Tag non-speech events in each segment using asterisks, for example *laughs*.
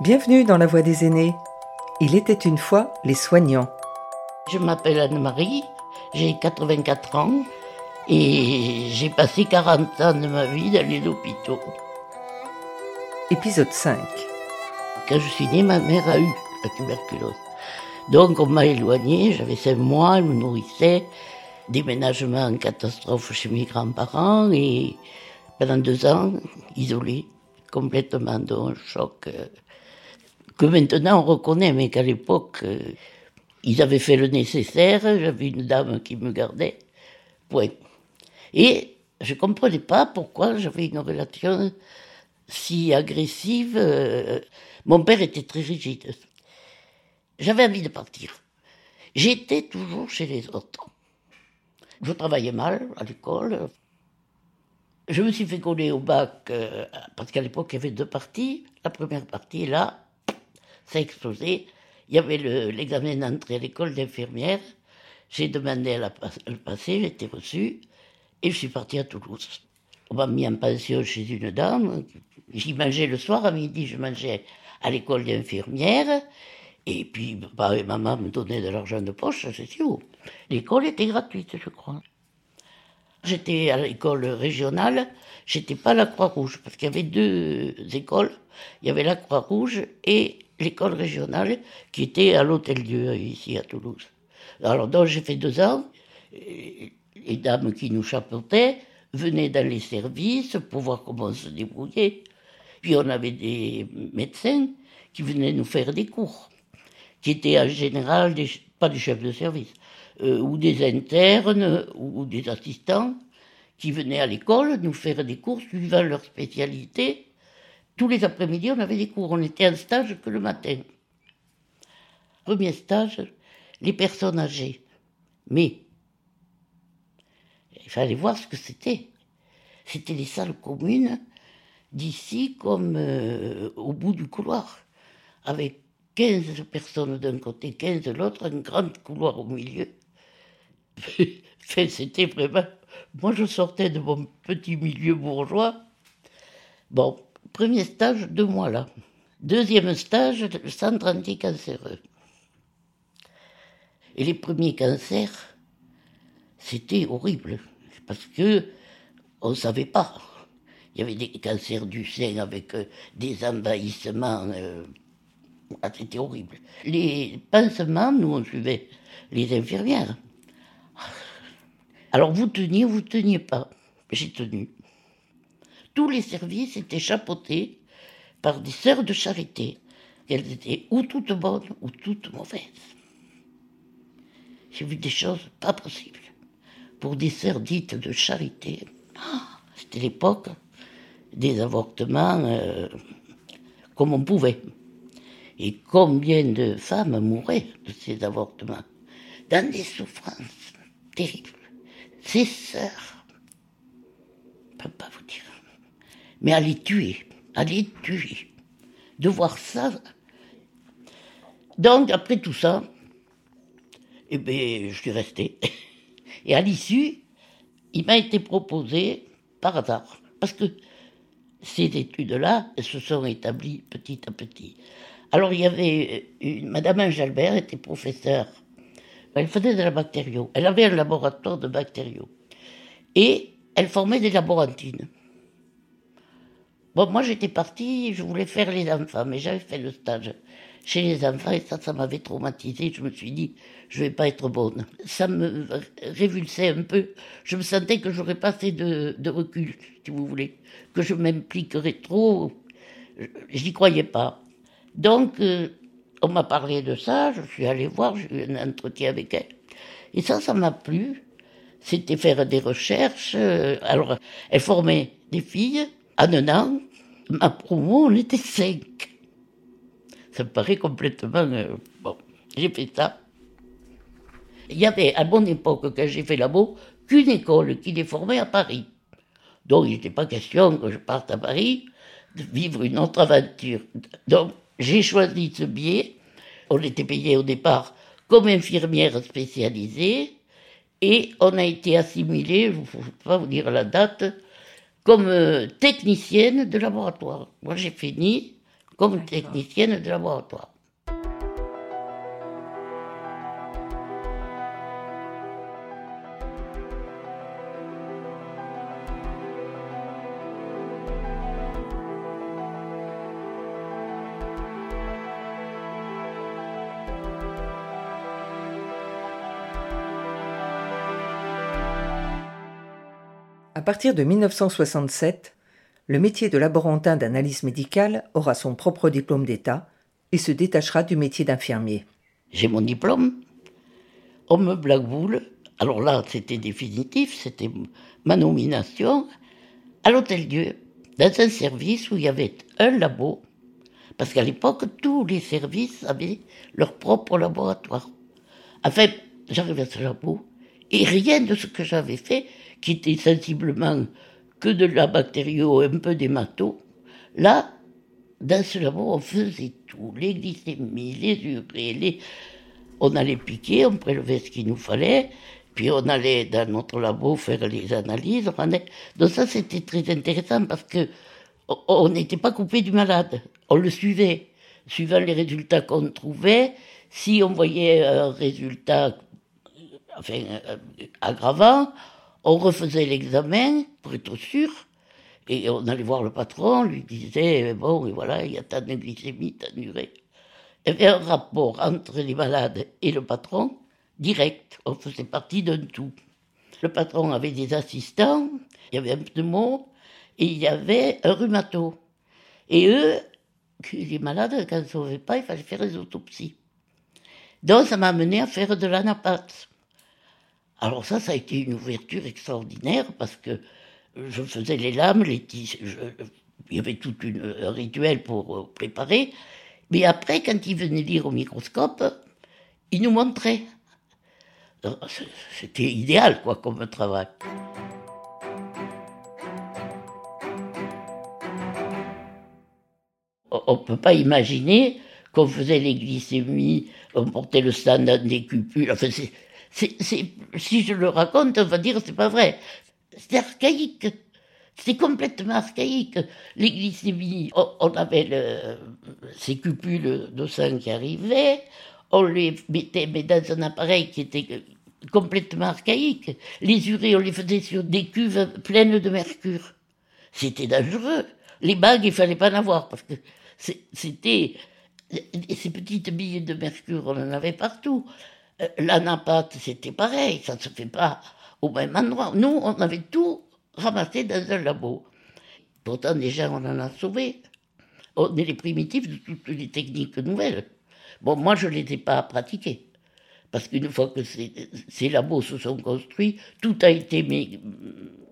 Bienvenue dans la voie des aînés. Il était une fois les soignants. Je m'appelle Anne-Marie, j'ai 84 ans et j'ai passé 40 ans de ma vie dans les hôpitaux. Épisode 5. Quand je suis née, ma mère a eu la tuberculose. Donc on m'a éloignée, j'avais 5 mois, elle me nourrissait, déménagement en catastrophe chez mes grands-parents et pendant deux ans, isolée complètement d'un choc euh, que maintenant on reconnaît, mais qu'à l'époque, euh, ils avaient fait le nécessaire, j'avais une dame qui me gardait, point. Et je ne comprenais pas pourquoi j'avais une relation si agressive. Euh, mon père était très rigide. J'avais envie de partir. J'étais toujours chez les autres. Je travaillais mal à l'école. Je me suis fait coller au bac, euh, parce qu'à l'époque, il y avait deux parties. La première partie, là, ça a explosé. Il y avait l'examen d'entrée à l'école d'infirmière. J'ai demandé à la, le passer, j'ai été reçu, et je suis parti à Toulouse. On m'a mis en pension chez une dame. J'y mangeais le soir, à midi, je mangeais à l'école d'infirmière. Et puis, papa et maman me donnaient de l'argent de poche, c'est tout. L'école était gratuite, je crois. J'étais à l'école régionale, j'étais pas à la Croix-Rouge, parce qu'il y avait deux écoles. Il y avait la Croix-Rouge et l'école régionale, qui était à l'Hôtel-Dieu, ici à Toulouse. Alors, donc, j'ai fait deux ans. Les dames qui nous chapeautaient venaient dans les services pour voir comment on se débrouillait. Puis on avait des médecins qui venaient nous faire des cours, qui étaient en général pas des chefs de service, euh, ou des internes ou des assistants qui venaient à l'école nous faire des cours suivant leur spécialité. Tous les après-midi, on avait des cours. On était en stage que le matin. Premier stage, les personnes âgées. Mais il fallait voir ce que c'était. C'était les salles communes d'ici comme euh, au bout du couloir, avec 15 personnes d'un côté, 15 de l'autre, un grand couloir au milieu. *laughs* C'était vraiment. Moi, je sortais de mon petit milieu bourgeois. Bon, premier stage, deux mois là. Deuxième stage, le centre anticancéreux. Et les premiers cancers, c'était horrible. Parce que on ne savait pas. Il y avait des cancers du sein avec euh, des envahissements. Euh, ah, c'était horrible. Les pansements, nous, on suivait les infirmières. Alors vous teniez ou vous teniez pas. J'ai tenu. Tous les services étaient chapeautés par des sœurs de charité. Elles étaient ou toutes bonnes ou toutes mauvaises. J'ai vu des choses pas possibles. Pour des sœurs dites de charité. Ah, c'était l'époque des avortements euh, comme on pouvait. Et combien de femmes mouraient de ces avortements dans des souffrances terribles. Ces sœurs, je ne peux pas vous dire, mais à les tuer, à les tuer, de voir ça. Donc, après tout ça, eh bien, je suis resté. *laughs* Et à l'issue, il m'a été proposé, par hasard, parce que ces études-là se sont établies petit à petit. Alors, il y avait une, Madame Angelbert était professeure elle faisait de la bactério. Elle avait un laboratoire de bactério. Et elle formait des laborantines. Bon, moi j'étais partie, je voulais faire les enfants, mais j'avais fait le stage chez les enfants et ça, ça m'avait traumatisé. Je me suis dit, je vais pas être bonne. Ça me révulsait un peu. Je me sentais que j'aurais pas assez de, recul, si vous voulez, que je m'impliquerais trop. J'y croyais pas. Donc, euh, on m'a parlé de ça, je suis allé voir, j'ai eu un entretien avec elle. Et ça, ça m'a plu. C'était faire des recherches. Euh, alors, elle formait des filles. À ma promo, on était cinq. Ça me paraît complètement... Euh, bon, j'ai fait ça. Il y avait, à mon époque, quand j'ai fait labo, qu'une école qui les formait à Paris. Donc, il n'était pas question que je parte à Paris, de vivre une autre aventure. Donc, j'ai choisi ce biais. On était payé au départ comme infirmière spécialisée et on a été assimilé, je ne peux pas vous dire la date, comme euh, technicienne de laboratoire. Moi j'ai fini comme technicienne de laboratoire. À partir de 1967, le métier de laborantin d'analyse médicale aura son propre diplôme d'État et se détachera du métier d'infirmier. J'ai mon diplôme, on me blackboule, alors là c'était définitif, c'était ma nomination, à l'Hôtel Dieu, dans un service où il y avait un labo, parce qu'à l'époque tous les services avaient leur propre laboratoire. Enfin, j'arrive à ce labo, et rien de ce que j'avais fait qui était sensiblement que de la bactério, un peu d'hémato. Là, dans ce labo, on faisait tout, les glycémies, les urées, les... on allait piquer, on prélevait ce qu'il nous fallait, puis on allait dans notre labo faire les analyses. Donc ça, c'était très intéressant parce que on n'était pas coupé du malade, on le suivait. Suivant les résultats qu'on trouvait, si on voyait un résultat enfin, euh, aggravant, on refaisait l'examen pour être sûr, et on allait voir le patron, lui disait, bon, voilà, il y a tant de glycémie, tant d'urée. Il y avait un rapport entre les malades et le patron, direct, on faisait partie d'un tout. Le patron avait des assistants, il y avait un pneumo, et il y avait un rhumato. Et eux, les malades, quand ils ne sauvaient pas, il fallait faire des autopsies. Donc ça m'a amené à faire de l'anapathe. Alors ça, ça a été une ouverture extraordinaire parce que je faisais les lames, les tissus, il y avait tout un rituel pour euh, préparer. Mais après, quand il venait lire au microscope, il nous montrait. C'était idéal, quoi, comme travail. On ne peut pas imaginer qu'on faisait les glycémies, on portait le standard des cupules. Si je le raconte, on va dire c'est pas vrai. C'est archaïque. C'est complètement archaïque. Les glycémies, on avait ces cupules de sang qui arrivaient, on les mettait dans un appareil qui était complètement archaïque. Les urées, on les faisait sur des cuves pleines de mercure. C'était dangereux. Les bagues, il fallait pas en avoir parce que c'était ces petites billes de mercure, on en avait partout. Euh, l'anapathe, c'était pareil, ça ne se fait pas au même endroit. Nous, on avait tout ramassé dans un labo. Pourtant, déjà, on en a sauvé. On est les primitifs de toutes les techniques nouvelles. Bon, moi, je ne les ai pas pratiquées. Parce qu'une fois que ces, labos se sont construits, tout a été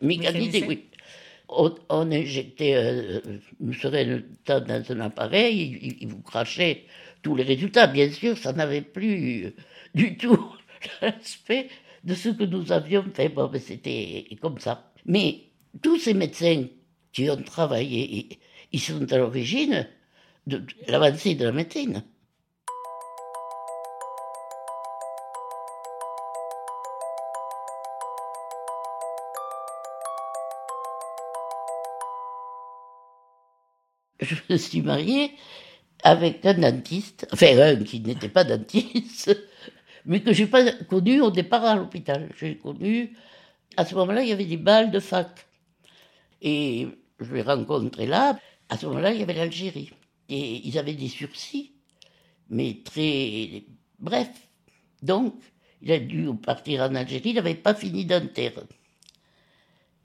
mécanisé. Oui. On, injectait euh, une sereine dans un appareil, il, il, vous crachait tous les résultats. Bien sûr, ça n'avait plus du tout l'aspect de ce que nous avions fait. Bon, mais c'était comme ça. Mais tous ces médecins qui ont travaillé, ils sont à l'origine de l'avancée de la médecine. Je me suis mariée avec un dentiste, enfin un qui n'était pas dentiste, mais que j'ai pas connu au départ à l'hôpital. J'ai connu, à ce moment-là, il y avait des balles de fac. Et je l'ai rencontré là. À ce moment-là, il y avait l'Algérie. Et ils avaient des sursis, mais très bref. Donc, il a dû partir en Algérie, il n'avait pas fini d'inter.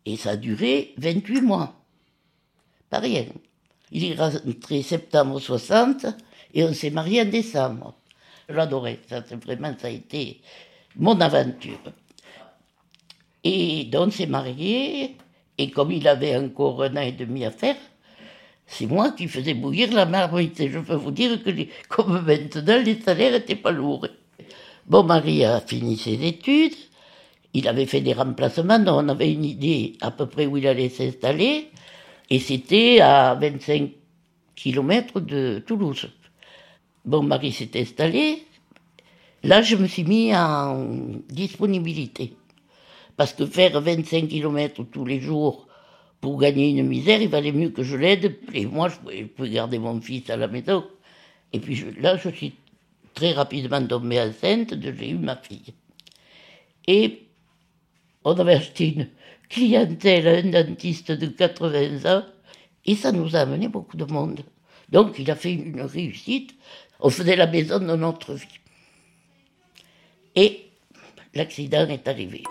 Et ça a duré 28 mois. Pas rien. Il est rentré septembre 60 et on s'est marié en décembre. J'adorais, ça, vraiment, ça a été mon aventure. Et donc, on s'est marié, et comme il avait encore un an et demi à faire, c'est moi qui faisais bouillir la marmite. Je peux vous dire que, comme maintenant, les salaires n'étaient pas lourds. Bon, Marie a fini ses études. Il avait fait des remplacements, donc on avait une idée à peu près où il allait s'installer. Et c'était à 25 kilomètres de Toulouse. Bon, Marie s'est installée. Là, je me suis mis en disponibilité. Parce que faire 25 kilomètres tous les jours pour gagner une misère, il valait mieux que je l'aide. Et moi, je pouvais, garder mon fils à la maison. Et puis là, je suis très rapidement tombée enceinte, j'ai eu ma fille. Et on avait acheté une clientèle un dentiste de 80 ans, et ça nous a amené beaucoup de monde. Donc il a fait une réussite. On faisait la maison de notre vie. Et l'accident est arrivé.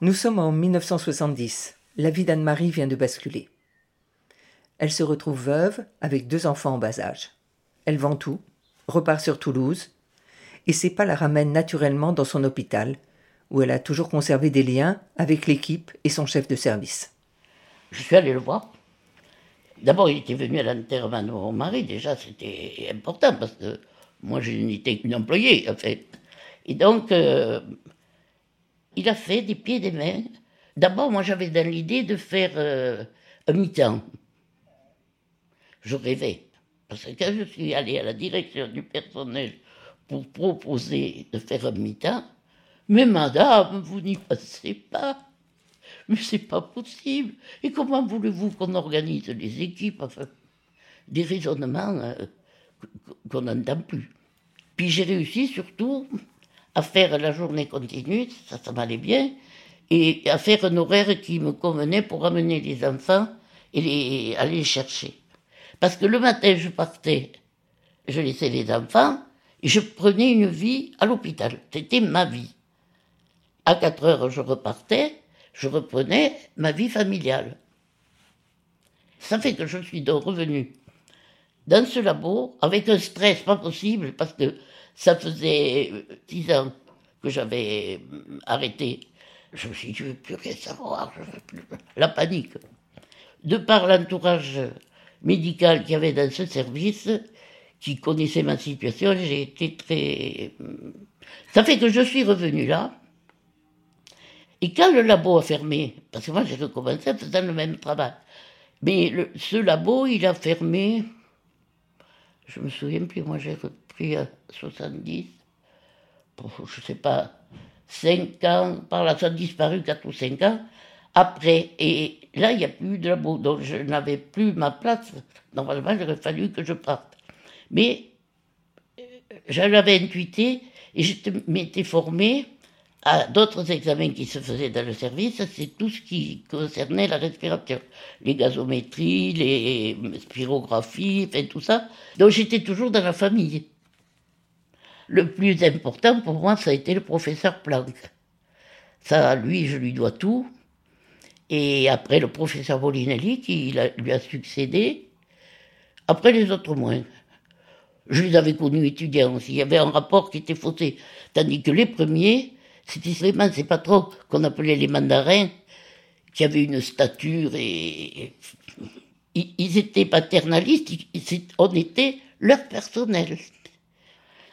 Nous sommes en 1970. La vie d'Anne-Marie vient de basculer. Elle se retrouve veuve avec deux enfants en bas âge. Elle vend tout, repart sur Toulouse, et ses pas la ramènent naturellement dans son hôpital, où elle a toujours conservé des liens avec l'équipe et son chef de service. Je suis allé le voir. D'abord, il était venu à l'enterrement de mon mari, déjà c'était important, parce que moi je n'étais qu'une employée, en fait. Et donc, euh, il a fait des pieds et des mains. D'abord, moi j'avais dans l'idée de faire euh, un mi-temps. Je rêvais. Parce que quand je suis allé à la direction du personnel pour proposer de faire un mi-temps, mais madame, vous n'y passez pas. Mais c'est pas possible. Et comment voulez-vous qu'on organise les équipes enfin, Des raisonnements euh, qu'on n'entend plus? Puis j'ai réussi surtout à faire la journée continue, ça, ça m'allait bien, et à faire un horaire qui me convenait pour amener les enfants et les, aller les chercher. Parce que le matin, je partais, je laissais les enfants, et je prenais une vie à l'hôpital. C'était ma vie. À 4 heures, je repartais, je reprenais ma vie familiale. Ça fait que je suis donc revenu dans ce labo avec un stress pas possible parce que ça faisait dix ans que j'avais arrêté. Je me suis dit, je ne veux plus rien savoir, je veux plus. *laughs* La panique. De par l'entourage médical qu'il y avait dans ce service, qui connaissait ma situation, j'ai été très. Ça fait que je suis revenu là. Et quand le labo a fermé, parce que moi j'ai recommencé en faisant le même travail, mais ce labo, il a fermé, je me souviens plus, moi j'ai repris à 70, je sais pas, 5 ans, par là ça a disparu 4 ou 5 ans, après, et là il n'y a plus de labo, donc je n'avais plus ma place, normalement il aurait fallu que je parte. Mais euh, je l'avais intuité et je m'étais formé d'autres examens qui se faisaient dans le service, c'est tout ce qui concernait la respiration. Les gazométries, les spirographies, enfin tout ça. Donc j'étais toujours dans la famille. Le plus important pour moi, ça a été le professeur Planck. Ça, lui, je lui dois tout. Et après, le professeur Bolinelli, qui lui a succédé. Après, les autres moins. Je les avais connus étudiants aussi. Il y avait un rapport qui était faussé. Tandis que les premiers, c'était vraiment ces patrons qu'on appelait les mandarins, qui avaient une stature et. Ils étaient paternalistes, on était leur personnel.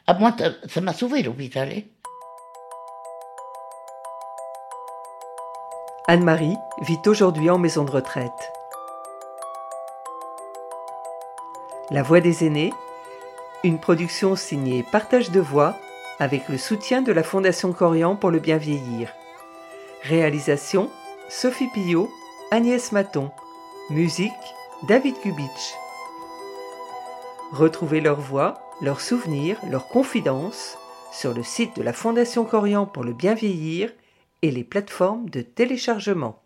À moi, ça m'a sauvé l'hôpital. Anne-Marie vit aujourd'hui en maison de retraite. La Voix des aînés, une production signée Partage de voix avec le soutien de la Fondation Corian pour le bien vieillir. Réalisation Sophie Pillot, Agnès Maton. Musique David Kubitsch. Retrouvez leurs voix, leurs souvenirs, leurs confidences sur le site de la Fondation Corian pour le bien vieillir et les plateformes de téléchargement.